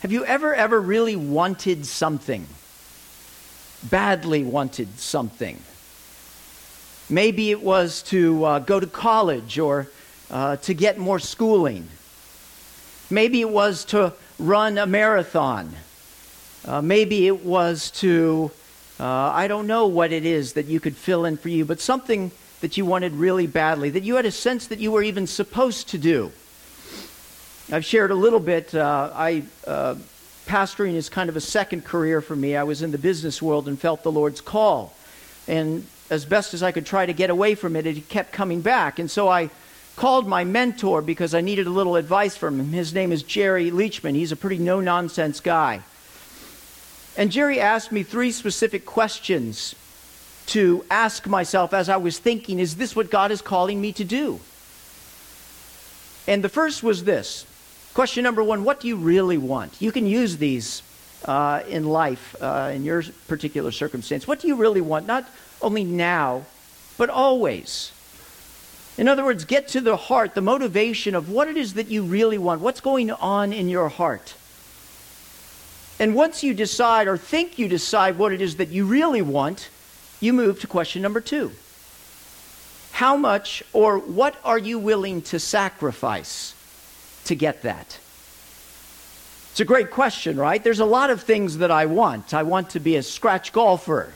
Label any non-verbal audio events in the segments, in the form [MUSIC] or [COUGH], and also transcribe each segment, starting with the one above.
Have you ever, ever really wanted something? Badly wanted something? Maybe it was to uh, go to college or uh, to get more schooling. Maybe it was to run a marathon. Uh, maybe it was to, uh, I don't know what it is that you could fill in for you, but something that you wanted really badly, that you had a sense that you were even supposed to do. I've shared a little bit. Uh, I uh, pastoring is kind of a second career for me. I was in the business world and felt the Lord's call, and as best as I could try to get away from it, it kept coming back. And so I called my mentor because I needed a little advice from him. His name is Jerry Leachman. He's a pretty no nonsense guy. And Jerry asked me three specific questions to ask myself as I was thinking, is this what God is calling me to do? And the first was this question number one what do you really want? You can use these uh, in life, uh, in your particular circumstance. What do you really want? Not only now, but always. In other words, get to the heart, the motivation of what it is that you really want. What's going on in your heart? And once you decide or think you decide what it is that you really want, you move to question number two. How much or what are you willing to sacrifice to get that? It's a great question, right? There's a lot of things that I want. I want to be a scratch golfer.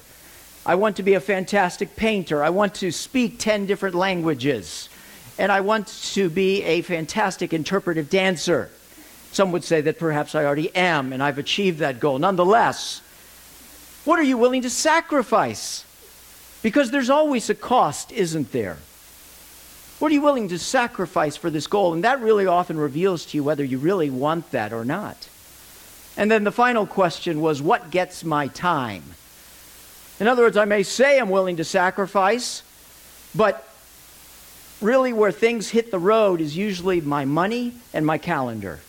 I want to be a fantastic painter. I want to speak 10 different languages. And I want to be a fantastic interpretive dancer. Some would say that perhaps I already am, and I've achieved that goal. Nonetheless, what are you willing to sacrifice? Because there's always a cost, isn't there? What are you willing to sacrifice for this goal? And that really often reveals to you whether you really want that or not. And then the final question was, what gets my time? In other words, I may say I'm willing to sacrifice, but really where things hit the road is usually my money and my calendar.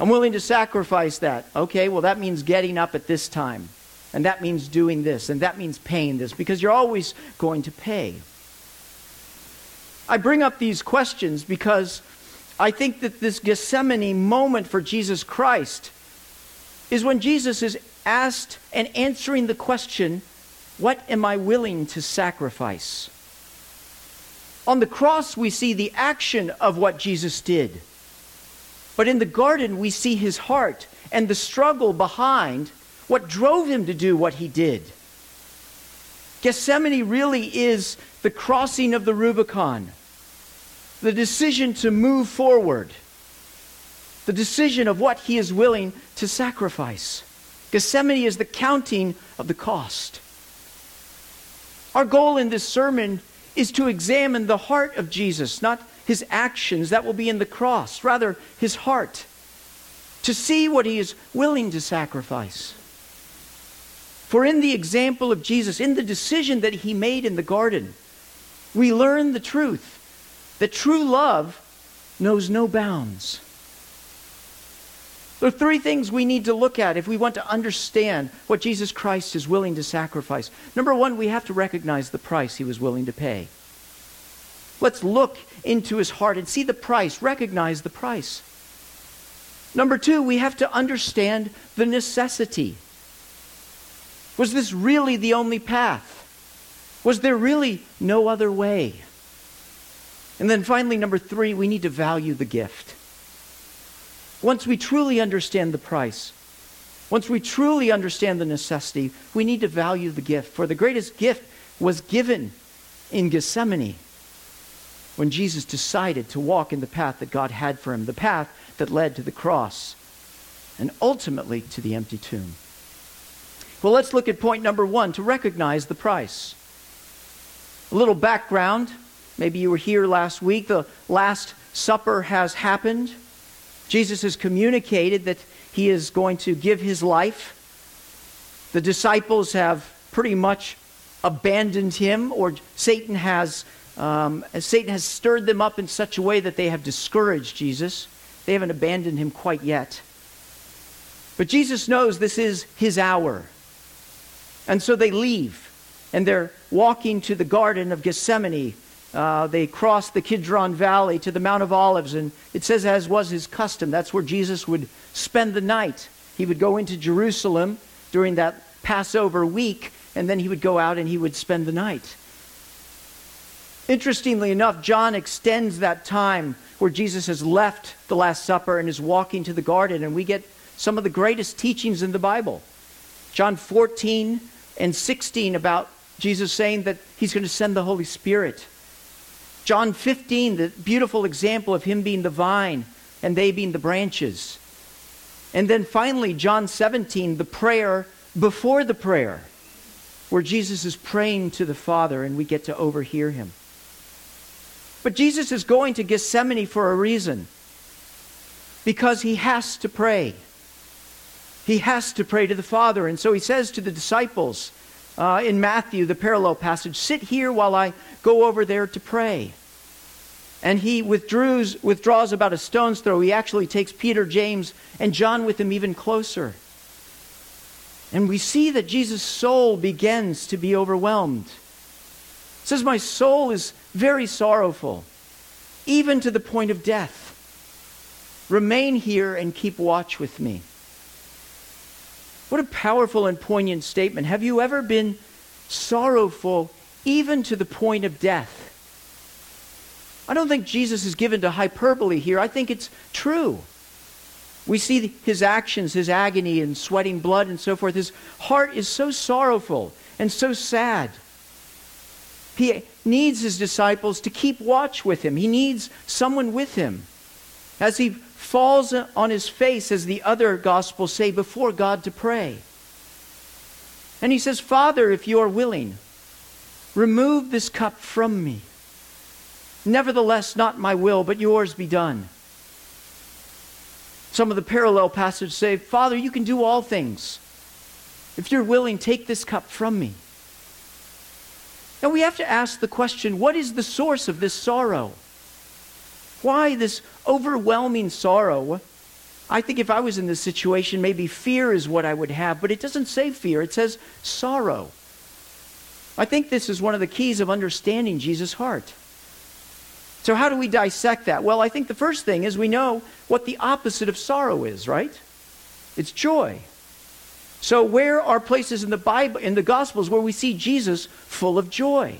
I'm willing to sacrifice that. Okay, well, that means getting up at this time. And that means doing this, and that means paying this, because you're always going to pay. I bring up these questions because I think that this Gethsemane moment for Jesus Christ is when Jesus is asked and answering the question, What am I willing to sacrifice? On the cross, we see the action of what Jesus did. But in the garden, we see his heart and the struggle behind what drove him to do what he did. Gethsemane really is the crossing of the Rubicon, the decision to move forward, the decision of what he is willing to sacrifice. Gethsemane is the counting of the cost. Our goal in this sermon is to examine the heart of Jesus, not his actions, that will be in the cross, rather, his heart, to see what he is willing to sacrifice. For in the example of Jesus, in the decision that he made in the garden, we learn the truth that true love knows no bounds. There are three things we need to look at if we want to understand what Jesus Christ is willing to sacrifice. Number one, we have to recognize the price he was willing to pay. Let's look into his heart and see the price, recognize the price. Number two, we have to understand the necessity. Was this really the only path? Was there really no other way? And then finally, number three, we need to value the gift. Once we truly understand the price, once we truly understand the necessity, we need to value the gift. For the greatest gift was given in Gethsemane when Jesus decided to walk in the path that God had for him, the path that led to the cross and ultimately to the empty tomb. Well, let's look at point number one to recognize the price. A little background. Maybe you were here last week. The Last Supper has happened. Jesus has communicated that he is going to give his life. The disciples have pretty much abandoned him, or Satan has, um, Satan has stirred them up in such a way that they have discouraged Jesus. They haven't abandoned him quite yet. But Jesus knows this is his hour. And so they leave, and they're walking to the Garden of Gethsemane. Uh, they crossed the Kidron Valley to the Mount of Olives, and it says, as was his custom, that's where Jesus would spend the night. He would go into Jerusalem during that Passover week, and then he would go out and he would spend the night. Interestingly enough, John extends that time where Jesus has left the Last Supper and is walking to the garden, and we get some of the greatest teachings in the Bible. John 14 and 16 about Jesus saying that he's going to send the Holy Spirit. John 15, the beautiful example of him being the vine and they being the branches. And then finally, John 17, the prayer before the prayer, where Jesus is praying to the Father and we get to overhear him. But Jesus is going to Gethsemane for a reason because he has to pray. He has to pray to the Father. And so he says to the disciples uh, in Matthew, the parallel passage, Sit here while I go over there to pray. And he withdraws, withdraws about a stone's throw. He actually takes Peter, James, and John with him even closer. And we see that Jesus' soul begins to be overwhelmed. It says, My soul is very sorrowful, even to the point of death. Remain here and keep watch with me. What a powerful and poignant statement. Have you ever been sorrowful even to the point of death? I don't think Jesus is given to hyperbole here. I think it's true. We see his actions, his agony, and sweating blood and so forth. His heart is so sorrowful and so sad. He needs his disciples to keep watch with him. He needs someone with him. As he falls on his face, as the other Gospels say, before God to pray. And he says, Father, if you are willing, remove this cup from me. Nevertheless, not my will, but yours be done. Some of the parallel passages say, Father, you can do all things. If you're willing, take this cup from me. Now we have to ask the question what is the source of this sorrow? Why this overwhelming sorrow? I think if I was in this situation, maybe fear is what I would have, but it doesn't say fear, it says sorrow. I think this is one of the keys of understanding Jesus' heart. So, how do we dissect that? Well, I think the first thing is we know what the opposite of sorrow is, right? It's joy. So, where are places in the Bible, in the Gospels, where we see Jesus full of joy?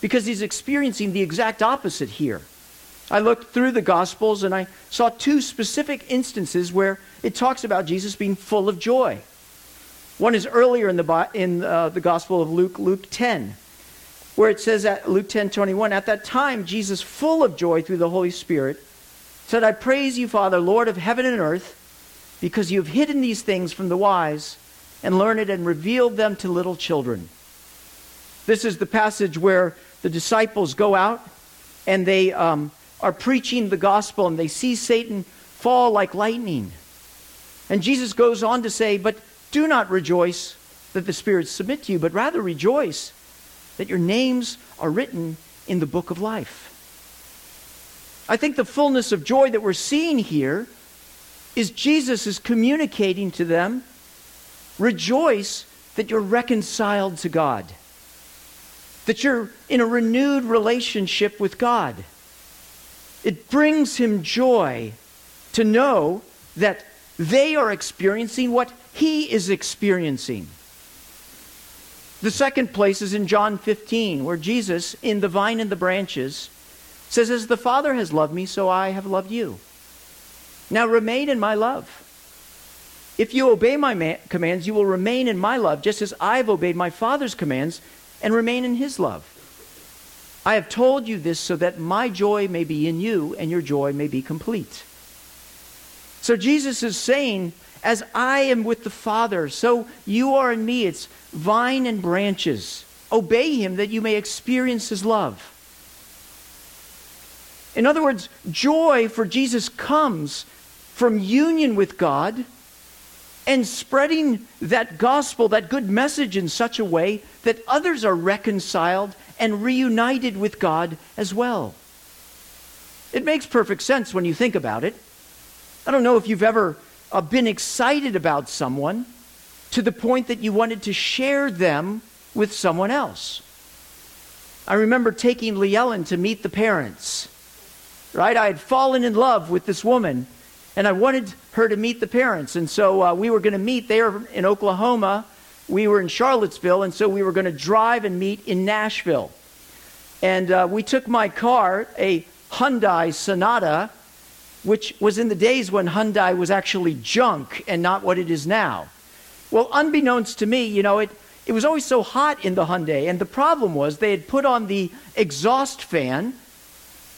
Because he's experiencing the exact opposite here. I looked through the Gospels and I saw two specific instances where it talks about Jesus being full of joy. One is earlier in the, in, uh, the Gospel of Luke, Luke 10 where it says at Luke 10 21, at that time, Jesus, full of joy through the Holy Spirit, said, I praise you, Father, Lord of heaven and earth, because you have hidden these things from the wise and learned and revealed them to little children. This is the passage where the disciples go out and they um, are preaching the gospel and they see Satan fall like lightning. And Jesus goes on to say, But do not rejoice that the spirits submit to you, but rather rejoice that your names are written in the book of life. I think the fullness of joy that we're seeing here is Jesus is communicating to them rejoice that you're reconciled to God, that you're in a renewed relationship with God. It brings him joy to know that they are experiencing what he is experiencing. The second place is in John 15, where Jesus, in the vine and the branches, says, As the Father has loved me, so I have loved you. Now remain in my love. If you obey my ma- commands, you will remain in my love, just as I have obeyed my Father's commands and remain in his love. I have told you this so that my joy may be in you and your joy may be complete. So Jesus is saying, As I am with the Father, so you are in me. It's vine and branches. Obey him that you may experience his love. In other words, joy for Jesus comes from union with God and spreading that gospel, that good message in such a way that others are reconciled and reunited with God as well. It makes perfect sense when you think about it. I don't know if you've ever uh, been excited about someone to the point that you wanted to share them with someone else. I remember taking Lee to meet the parents. Right? I had fallen in love with this woman and I wanted her to meet the parents. And so uh, we were going to meet there in Oklahoma. We were in Charlottesville, and so we were going to drive and meet in Nashville. And uh, we took my car, a Hyundai Sonata, which was in the days when Hyundai was actually junk and not what it is now. Well, unbeknownst to me, you know, it, it was always so hot in the Hyundai, and the problem was they had put on the exhaust fan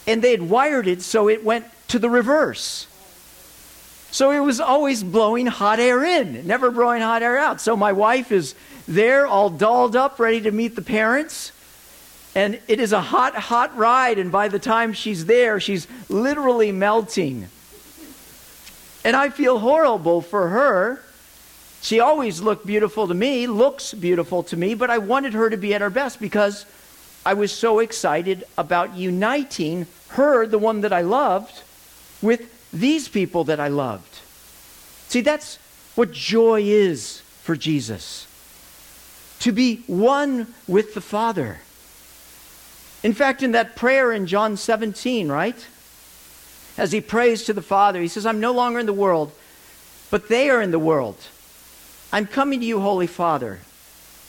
and they had wired it so it went to the reverse. So it was always blowing hot air in, never blowing hot air out. So my wife is there, all dolled up, ready to meet the parents. And it is a hot, hot ride. And by the time she's there, she's literally melting. And I feel horrible for her. She always looked beautiful to me, looks beautiful to me, but I wanted her to be at her best because I was so excited about uniting her, the one that I loved, with these people that I loved. See, that's what joy is for Jesus to be one with the Father. In fact, in that prayer in John 17, right? As he prays to the Father, he says, I'm no longer in the world, but they are in the world. I'm coming to you, Holy Father.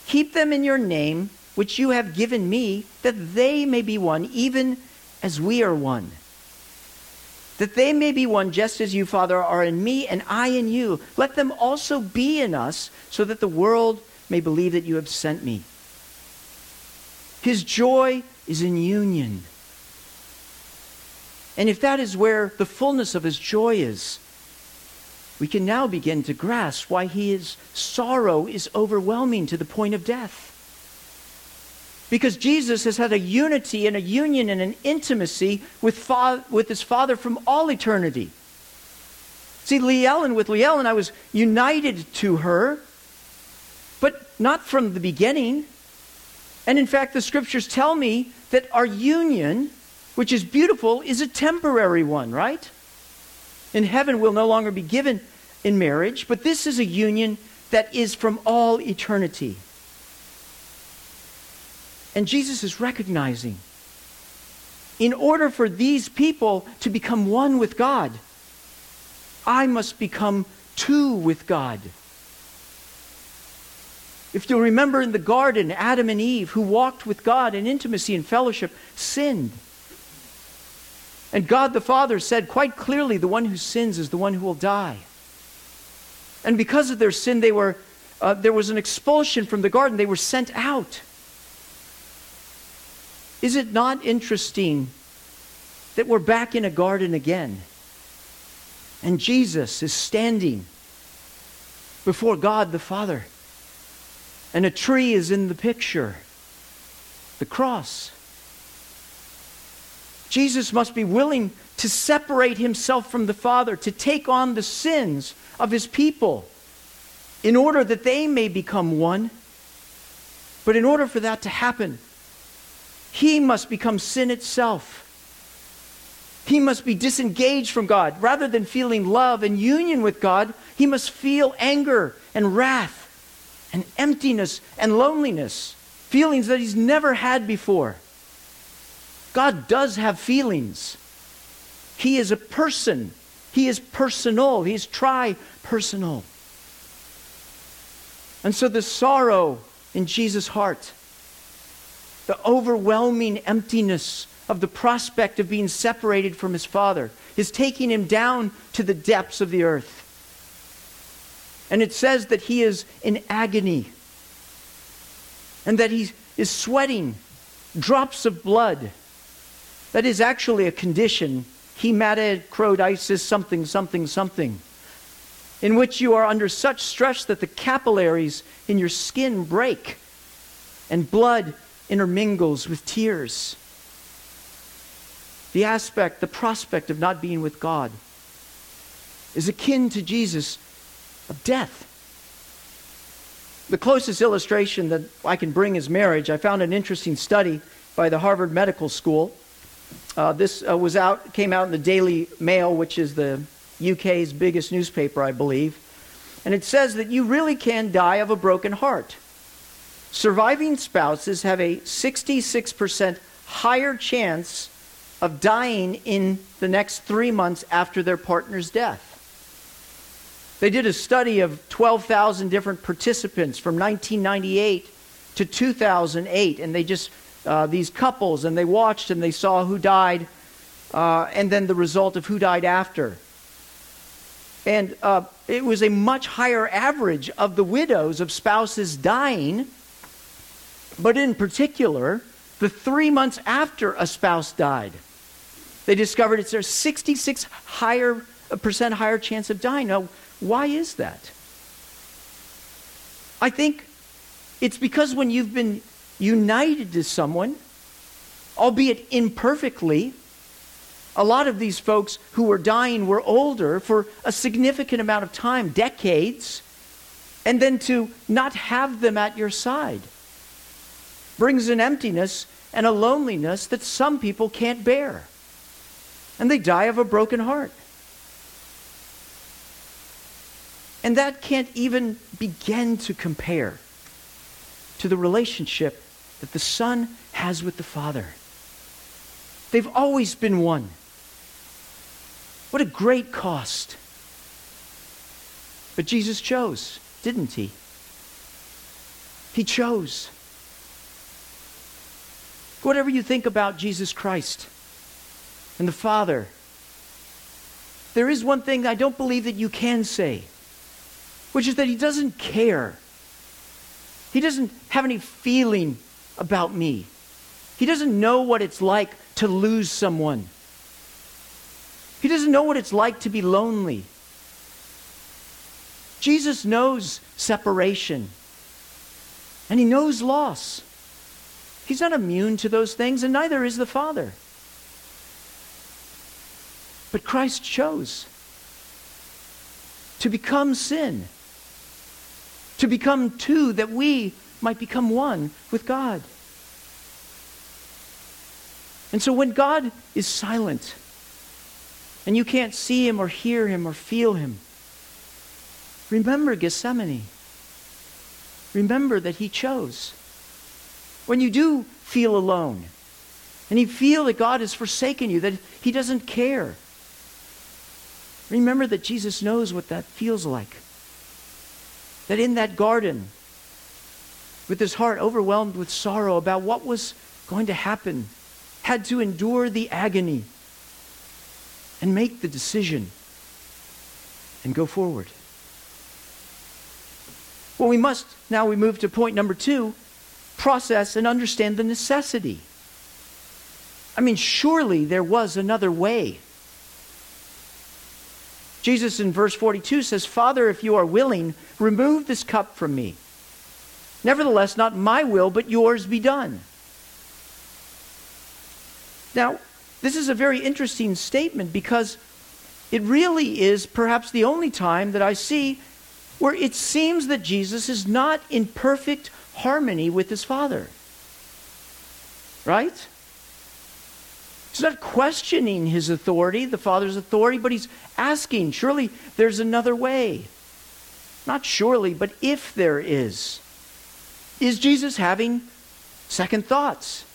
Keep them in your name, which you have given me, that they may be one, even as we are one that they may be one just as you, Father, are in me and I in you. Let them also be in us, so that the world may believe that you have sent me. His joy is in union. And if that is where the fullness of his joy is, we can now begin to grasp why his sorrow is overwhelming to the point of death. Because Jesus has had a unity and a union and an intimacy with, fa- with his Father from all eternity. See, Lee Ellen, with Lee Ellen, I was united to her, but not from the beginning. And in fact, the scriptures tell me that our union, which is beautiful, is a temporary one, right? In heaven, we'll no longer be given in marriage, but this is a union that is from all eternity. And Jesus is recognizing in order for these people to become one with God, I must become two with God. If you'll remember in the garden, Adam and Eve, who walked with God in intimacy and fellowship, sinned. And God the Father said quite clearly, the one who sins is the one who will die. And because of their sin, they were, uh, there was an expulsion from the garden. They were sent out. Is it not interesting that we're back in a garden again? And Jesus is standing before God the Father. And a tree is in the picture the cross. Jesus must be willing to separate himself from the Father, to take on the sins of his people in order that they may become one. But in order for that to happen, he must become sin itself. He must be disengaged from God. Rather than feeling love and union with God, he must feel anger and wrath and emptiness and loneliness, feelings that he's never had before. God does have feelings. He is a person. He is personal. He's tri personal. And so the sorrow in Jesus' heart the overwhelming emptiness of the prospect of being separated from his Father is taking him down to the depths of the earth. And it says that he is in agony and that he is sweating drops of blood. That is actually a condition, hematochroditis, something, something, something, in which you are under such stress that the capillaries in your skin break and blood intermingles with tears. The aspect, the prospect of not being with God. is akin to Jesus of death. The closest illustration that I can bring is marriage. I found an interesting study by the Harvard Medical School. Uh, this uh, was out, came out in the Daily Mail, which is the UK's biggest newspaper, I believe. And it says that you really can die of a broken heart. Surviving spouses have a 66% higher chance of dying in the next three months after their partner's death. They did a study of 12,000 different participants from 1998 to 2008, and they just, uh, these couples, and they watched and they saw who died, uh, and then the result of who died after. And uh, it was a much higher average of the widows of spouses dying, but in particular, the three months after a spouse died. They discovered it's a 66 higher, percent higher chance of dying. Now, why is that? I think it's because when you've been united to someone, albeit imperfectly, a lot of these folks who were dying were older for a significant amount of time, decades, and then to not have them at your side brings an emptiness and a loneliness that some people can't bear. And they die of a broken heart. And that can't even begin to compare to the relationship that the Son has with the Father. They've always been one. What a great cost. But Jesus chose, didn't he? He chose. Whatever you think about Jesus Christ and the Father, there is one thing I don't believe that you can say which is that he doesn't care. He doesn't have any feeling about me. He doesn't know what it's like to lose someone. He doesn't know what it's like to be lonely. Jesus knows separation, and he knows loss. He's not immune to those things, and neither is the Father. But Christ chose to become sin to become two, that we might become one with God. And so when God is silent and you can't see him or hear him or feel him, remember Gethsemane. Remember that he chose. When you do feel alone and you feel that God has forsaken you, that he doesn't care, remember that Jesus knows what that feels like that in that garden, with his heart overwhelmed with sorrow about what was going to happen, had to endure the agony and make the decision and go forward. Well, we must, now we move to point number two, process and understand the necessity. I mean, surely there was another way. Jesus in verse 42 says, Father, if you are willing, remove this cup from me. Nevertheless, not my will, but yours be done. Now, this is a very interesting statement because it really is perhaps the only time that I see where it seems that Jesus is not in perfect harmony with his Father. Right? He's not questioning his authority, the Father's authority, but he's asking, surely there's another way. Not surely, but if there is. Is Jesus having second thoughts?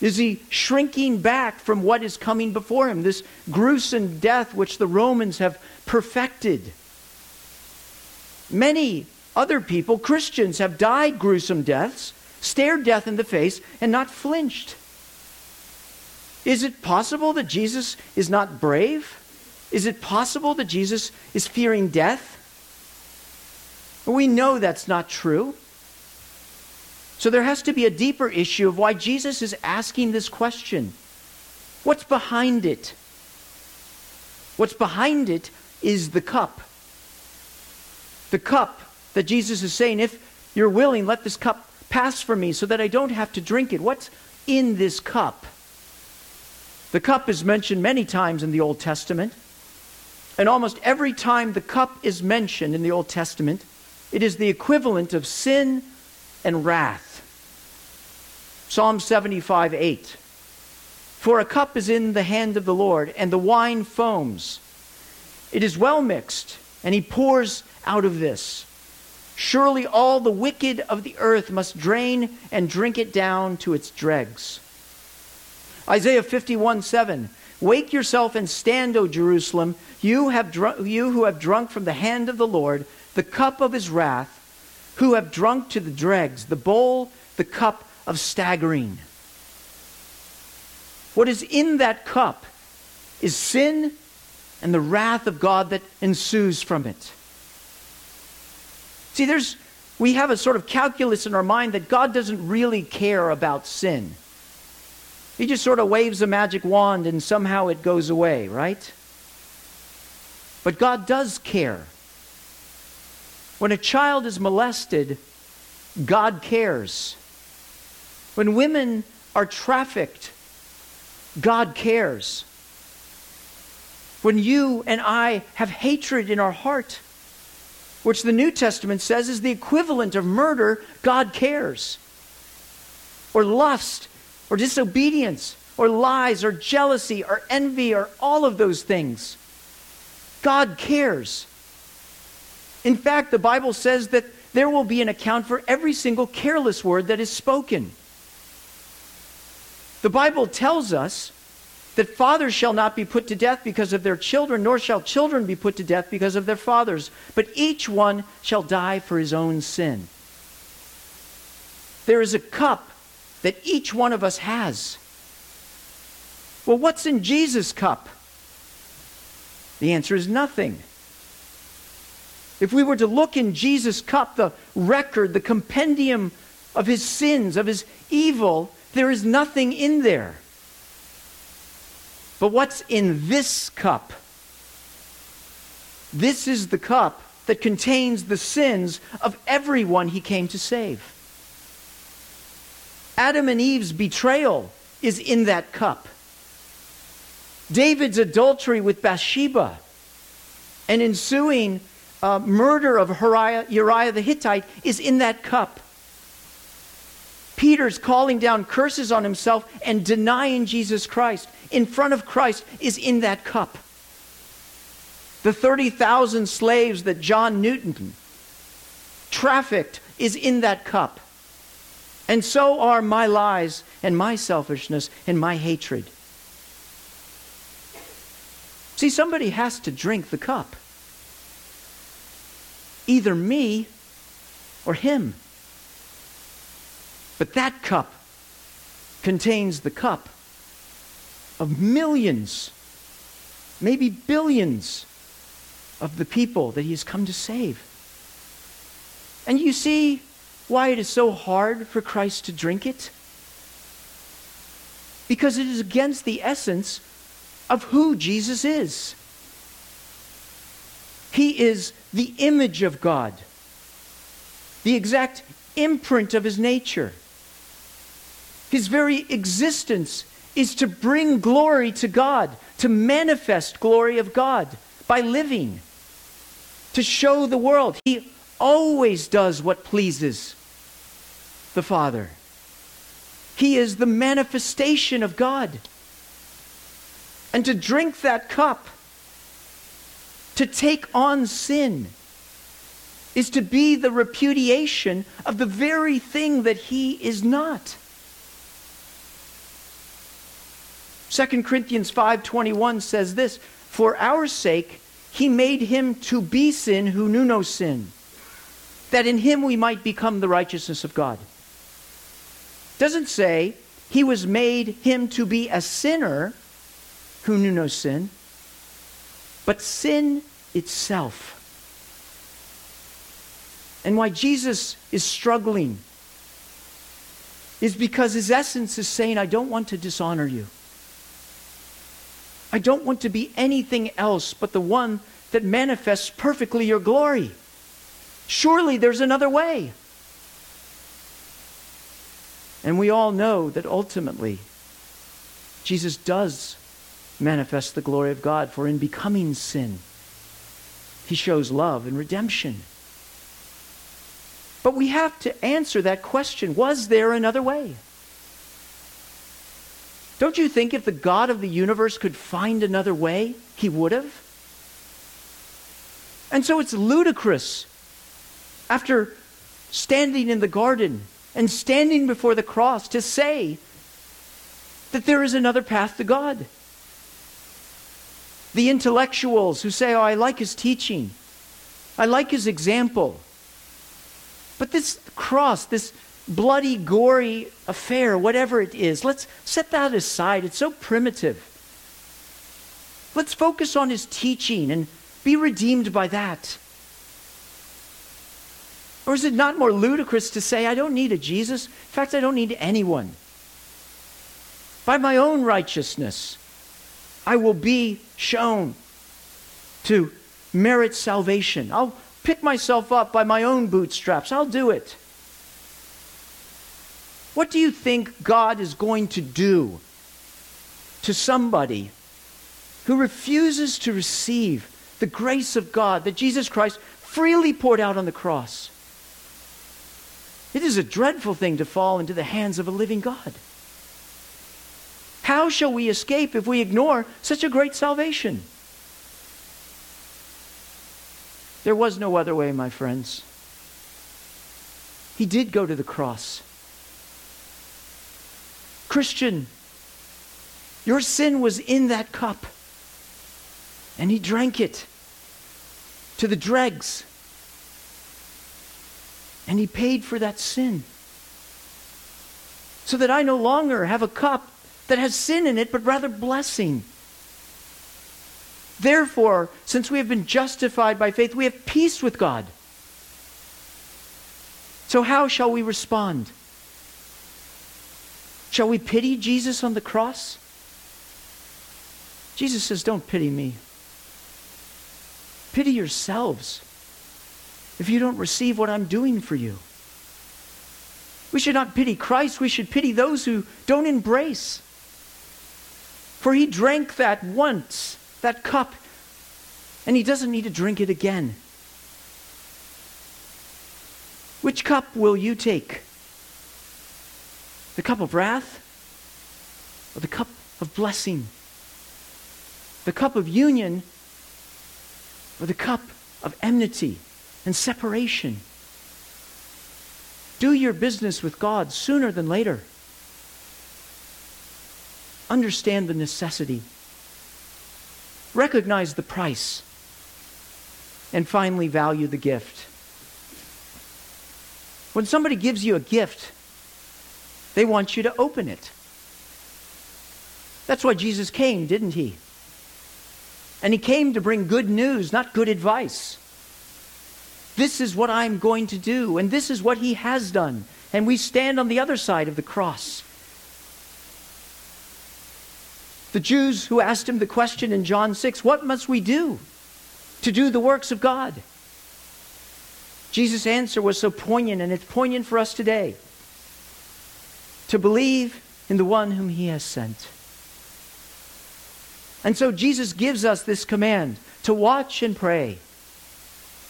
Is he shrinking back from what is coming before him, this gruesome death which the Romans have perfected? Many other people, Christians, have died gruesome deaths, stared death in the face, and not flinched. Is it possible that Jesus is not brave? Is it possible that Jesus is fearing death? We know that's not true. So there has to be a deeper issue of why Jesus is asking this question. What's behind it? What's behind it is the cup. The cup that Jesus is saying, if you're willing, let this cup pass from me so that I don't have to drink it. What's in this cup? The cup is mentioned many times in the Old Testament. And almost every time the cup is mentioned in the Old Testament, it is the equivalent of sin and wrath. Psalm 75 8. For a cup is in the hand of the Lord, and the wine foams. It is well mixed, and he pours out of this. Surely all the wicked of the earth must drain and drink it down to its dregs. Isaiah 51 7. Wake yourself and stand, O Jerusalem, you, have drunk, you who have drunk from the hand of the Lord the cup of his wrath, who have drunk to the dregs the bowl, the cup of staggering. What is in that cup is sin and the wrath of God that ensues from it. See, there's, we have a sort of calculus in our mind that God doesn't really care about sin. He just sort of waves a magic wand and somehow it goes away, right? But God does care. When a child is molested, God cares. When women are trafficked, God cares. When you and I have hatred in our heart, which the New Testament says is the equivalent of murder, God cares. Or lust, or disobedience, or lies, or jealousy, or envy, or all of those things. God cares. In fact, the Bible says that there will be an account for every single careless word that is spoken. The Bible tells us that fathers shall not be put to death because of their children, nor shall children be put to death because of their fathers, but each one shall die for his own sin. There is a cup that each one of us has. Well, what's in Jesus' cup? The answer is nothing. If we were to look in Jesus' cup, the record, the compendium of his sins, of his evil, there is nothing in there. But what's in this cup? This is the cup that contains the sins of everyone he came to save. Adam and Eve's betrayal is in that cup. David's adultery with Bathsheba and ensuing uh, murder of Uriah, Uriah the Hittite is in that cup. Peter's calling down curses on himself and denying Jesus Christ in front of Christ is in that cup. The 30,000 slaves that John Newton trafficked is in that cup. And so are my lies and my selfishness and my hatred. See, somebody has to drink the cup. Either me or him. But that cup contains the cup of millions, maybe billions of the people that he has come to save. And you see why it is so hard for Christ to drink it? Because it is against the essence of who Jesus is. He is the image of God, the exact imprint of his nature. His very existence is to bring glory to God, to manifest glory of God by living, to show the world. He always does what pleases the Father. He is the manifestation of God. And to drink that cup, to take on sin, is to be the repudiation of the very thing that he is not. 2 Corinthians 5:21 says this, "For our sake he made him to be sin who knew no sin, that in him we might become the righteousness of God." Doesn't say he was made him to be a sinner who knew no sin, but sin itself. And why Jesus is struggling is because his essence is saying, I don't want to dishonor you. I don't want to be anything else but the one that manifests perfectly your glory. Surely there's another way. And we all know that ultimately, Jesus does manifest the glory of God, for in becoming sin, He shows love and redemption. But we have to answer that question was there another way? Don't you think if the God of the universe could find another way, he would have? And so it's ludicrous after standing in the garden and standing before the cross to say that there is another path to God. The intellectuals who say, Oh, I like his teaching, I like his example. But this cross, this bloody, gory affair, whatever it is, let's set that aside. It's so primitive. Let's focus on his teaching and be redeemed by that. Or is it not more ludicrous to say, I don't need a Jesus? In fact, I don't need anyone. By my own righteousness, I will be shown to merit salvation. I'll pick myself up by my own bootstraps. I'll do it. What do you think God is going to do to somebody who refuses to receive the grace of God that Jesus Christ freely poured out on the cross? It is a dreadful thing to fall into the hands of a living God. How shall we escape if we ignore such a great salvation? There was no other way, my friends. He did go to the cross. Christian, your sin was in that cup, and he drank it to the dregs. And he paid for that sin. So that I no longer have a cup that has sin in it, but rather blessing. Therefore, since we have been justified by faith, we have peace with God. So, how shall we respond? Shall we pity Jesus on the cross? Jesus says, Don't pity me. Pity yourselves if you don't receive what I'm doing for you. We should not pity Christ, we should pity those who don't embrace. For he drank that once, that cup, and he doesn't need to drink it again. Which cup will you take? The cup of wrath or the cup of blessing? The cup of union or the cup of enmity and separation? Do your business with God sooner than later. Understand the necessity. Recognize the price. And finally, value the gift. When somebody gives you a gift, they want you to open it. That's why Jesus came, didn't he? And he came to bring good news, not good advice. This is what I'm going to do, and this is what he has done. And we stand on the other side of the cross. The Jews who asked him the question in John 6 What must we do to do the works of God? Jesus' answer was so poignant, and it's poignant for us today to believe in the one whom he has sent. And so Jesus gives us this command to watch and pray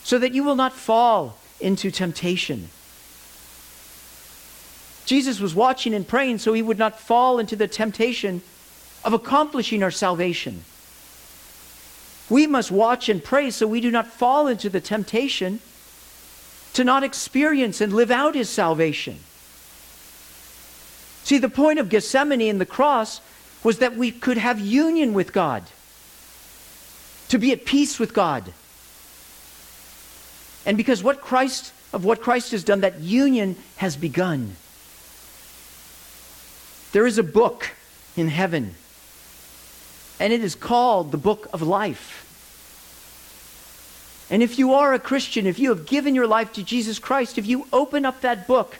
so that you will not fall into temptation. Jesus was watching and praying so he would not fall into the temptation of accomplishing our salvation. We must watch and pray so we do not fall into the temptation to not experience and live out his salvation. See, the point of Gethsemane and the cross was that we could have union with God, to be at peace with God. And because what Christ of what Christ has done, that union has begun. There is a book in heaven, and it is called the Book of Life. And if you are a Christian, if you have given your life to Jesus Christ, if you open up that book,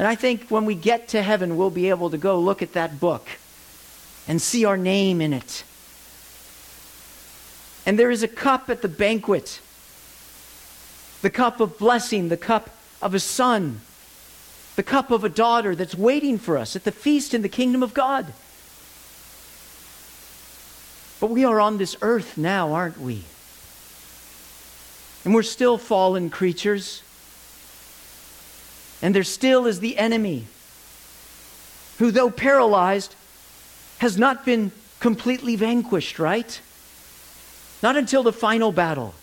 and I think when we get to heaven, we'll be able to go look at that book and see our name in it. And there is a cup at the banquet the cup of blessing, the cup of a son, the cup of a daughter that's waiting for us at the feast in the kingdom of God. But we are on this earth now, aren't we? And we're still fallen creatures. And there still is the enemy, who, though paralyzed, has not been completely vanquished, right? Not until the final battle.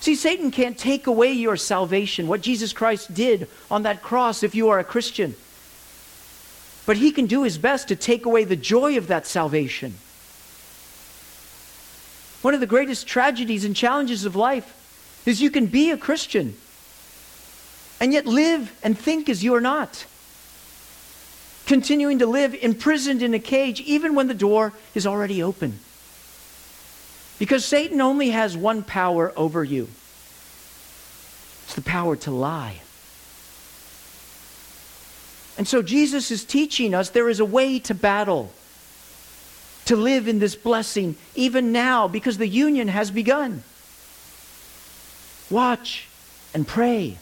See, Satan can't take away your salvation, what Jesus Christ did on that cross if you are a Christian. But he can do his best to take away the joy of that salvation. One of the greatest tragedies and challenges of life is you can be a Christian and yet live and think as you are not. Continuing to live imprisoned in a cage even when the door is already open. Because Satan only has one power over you it's the power to lie. And so Jesus is teaching us there is a way to battle, to live in this blessing, even now, because the union has begun. Watch and pray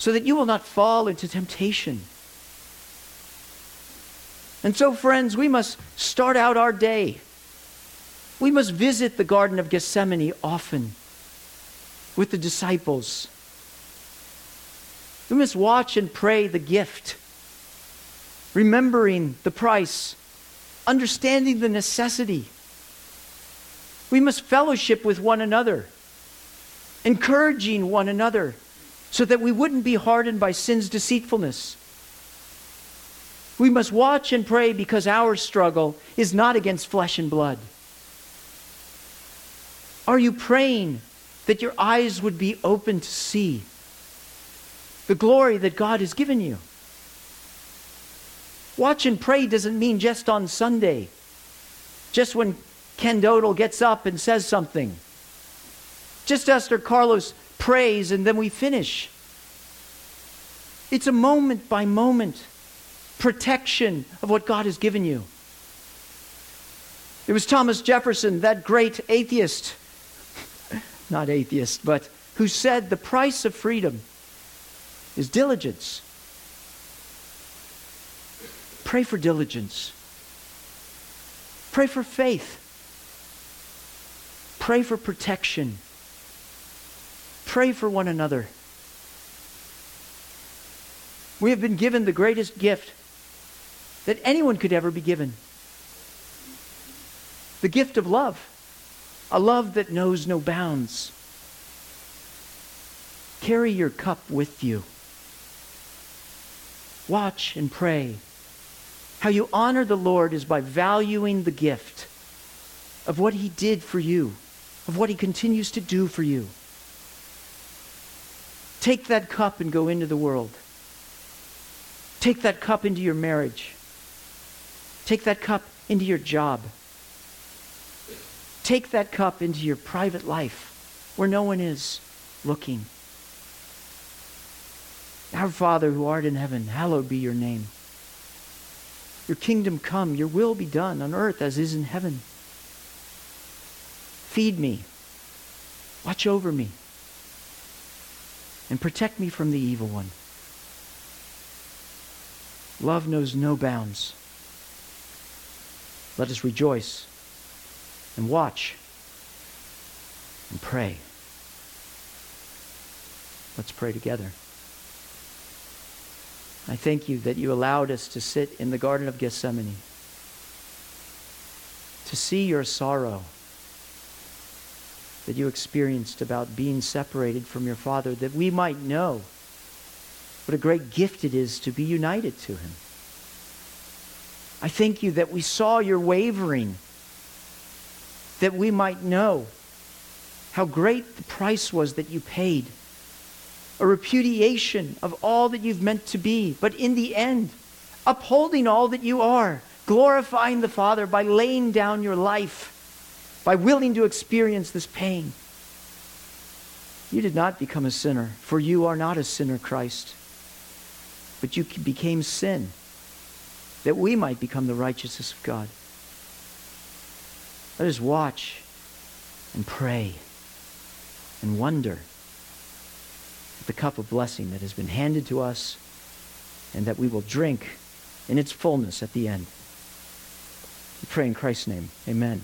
so that you will not fall into temptation. And so, friends, we must start out our day. We must visit the Garden of Gethsemane often with the disciples. We must watch and pray the gift, remembering the price, understanding the necessity. We must fellowship with one another, encouraging one another, so that we wouldn't be hardened by sin's deceitfulness. We must watch and pray because our struggle is not against flesh and blood. Are you praying that your eyes would be open to see the glory that God has given you? Watch and pray doesn't mean just on Sunday, just when Ken Dodal gets up and says something. Just Esther Carlos prays and then we finish. It's a moment by moment protection of what God has given you. It was Thomas Jefferson, that great atheist, [LAUGHS] not atheist, but who said the price of freedom is diligence. Pray for diligence. Pray for faith. Pray for protection. Pray for one another. We have been given the greatest gift that anyone could ever be given the gift of love, a love that knows no bounds. Carry your cup with you. Watch and pray. How you honor the Lord is by valuing the gift of what He did for you, of what He continues to do for you. Take that cup and go into the world. Take that cup into your marriage. Take that cup into your job. Take that cup into your private life where no one is looking. Our Father who art in heaven, hallowed be your name. Your kingdom come, your will be done on earth as is in heaven. Feed me. Watch over me and protect me from the evil one. Love knows no bounds. Let us rejoice and watch and pray. Let's pray together. I thank you that you allowed us to sit in the Garden of Gethsemane, to see your sorrow that you experienced about being separated from your Father, that we might know what a great gift it is to be united to Him. I thank you that we saw your wavering, that we might know how great the price was that you paid. A repudiation of all that you've meant to be, but in the end, upholding all that you are, glorifying the Father by laying down your life by willing to experience this pain. You did not become a sinner, for you are not a sinner, Christ. But you became sin that we might become the righteousness of God. Let us watch and pray and wonder at the cup of blessing that has been handed to us and that we will drink in its fullness at the end. We pray in Christ's name. Amen.